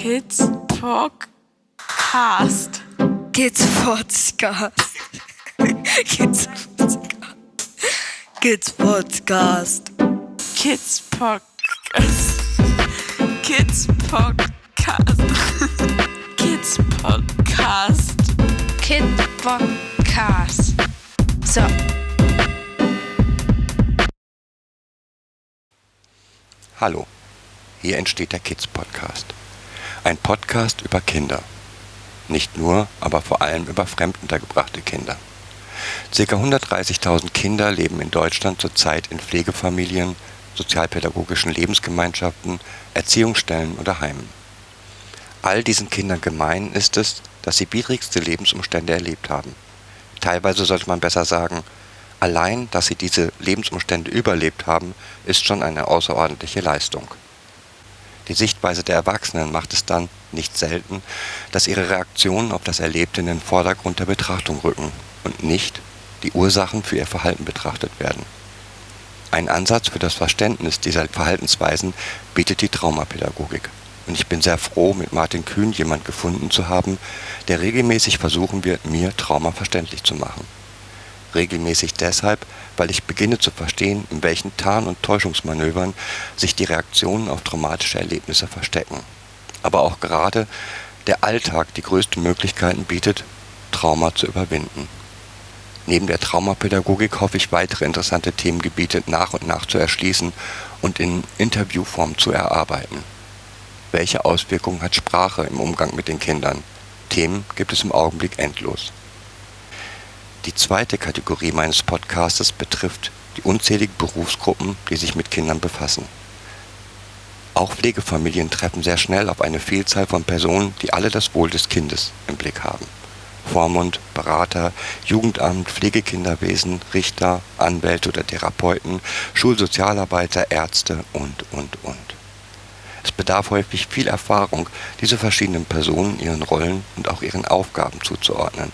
Kids Podcast. Kids Podcast. Kids Podcast. Kids Podcast. Kids Podcast. Kids Podcast. Kids Podcast. Kid Podcast. So. Hallo, hier entsteht der Kids Podcast. Ein Podcast über Kinder. Nicht nur, aber vor allem über fremduntergebrachte Kinder. Circa 130.000 Kinder leben in Deutschland zurzeit in Pflegefamilien, sozialpädagogischen Lebensgemeinschaften, Erziehungsstellen oder Heimen. All diesen Kindern gemein ist es, dass sie widrigste Lebensumstände erlebt haben. Teilweise sollte man besser sagen, Allein, dass sie diese Lebensumstände überlebt haben, ist schon eine außerordentliche Leistung. Die Sichtweise der Erwachsenen macht es dann, nicht selten, dass ihre Reaktionen auf das Erlebte in den Vordergrund der Betrachtung rücken und nicht die Ursachen für ihr Verhalten betrachtet werden. Ein Ansatz für das Verständnis dieser Verhaltensweisen bietet die Traumapädagogik. Und ich bin sehr froh, mit Martin Kühn jemand gefunden zu haben, der regelmäßig versuchen wird, mir Trauma verständlich zu machen regelmäßig deshalb, weil ich beginne zu verstehen, in welchen Tarn und Täuschungsmanövern sich die Reaktionen auf traumatische Erlebnisse verstecken. Aber auch gerade der Alltag die größten Möglichkeiten bietet, Trauma zu überwinden. Neben der Traumapädagogik hoffe ich weitere interessante Themengebiete nach und nach zu erschließen und in Interviewform zu erarbeiten. Welche Auswirkungen hat Sprache im Umgang mit den Kindern? Themen gibt es im Augenblick endlos. Die zweite Kategorie meines Podcastes betrifft die unzähligen Berufsgruppen, die sich mit Kindern befassen. Auch Pflegefamilien treffen sehr schnell auf eine Vielzahl von Personen, die alle das Wohl des Kindes im Blick haben. Vormund, Berater, Jugendamt, Pflegekinderwesen, Richter, Anwälte oder Therapeuten, Schulsozialarbeiter, Ärzte und, und, und. Es bedarf häufig viel Erfahrung, diese verschiedenen Personen ihren Rollen und auch ihren Aufgaben zuzuordnen.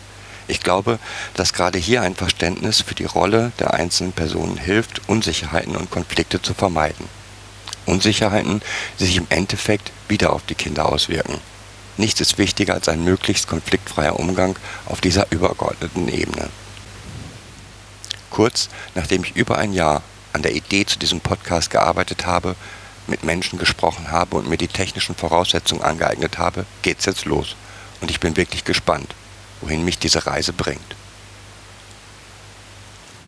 Ich glaube, dass gerade hier ein Verständnis für die Rolle der einzelnen Personen hilft, Unsicherheiten und Konflikte zu vermeiden. Unsicherheiten, die sich im Endeffekt wieder auf die Kinder auswirken. Nichts ist wichtiger als ein möglichst konfliktfreier Umgang auf dieser übergeordneten Ebene. Kurz nachdem ich über ein Jahr an der Idee zu diesem Podcast gearbeitet habe, mit Menschen gesprochen habe und mir die technischen Voraussetzungen angeeignet habe, geht's jetzt los. Und ich bin wirklich gespannt wohin mich diese Reise bringt.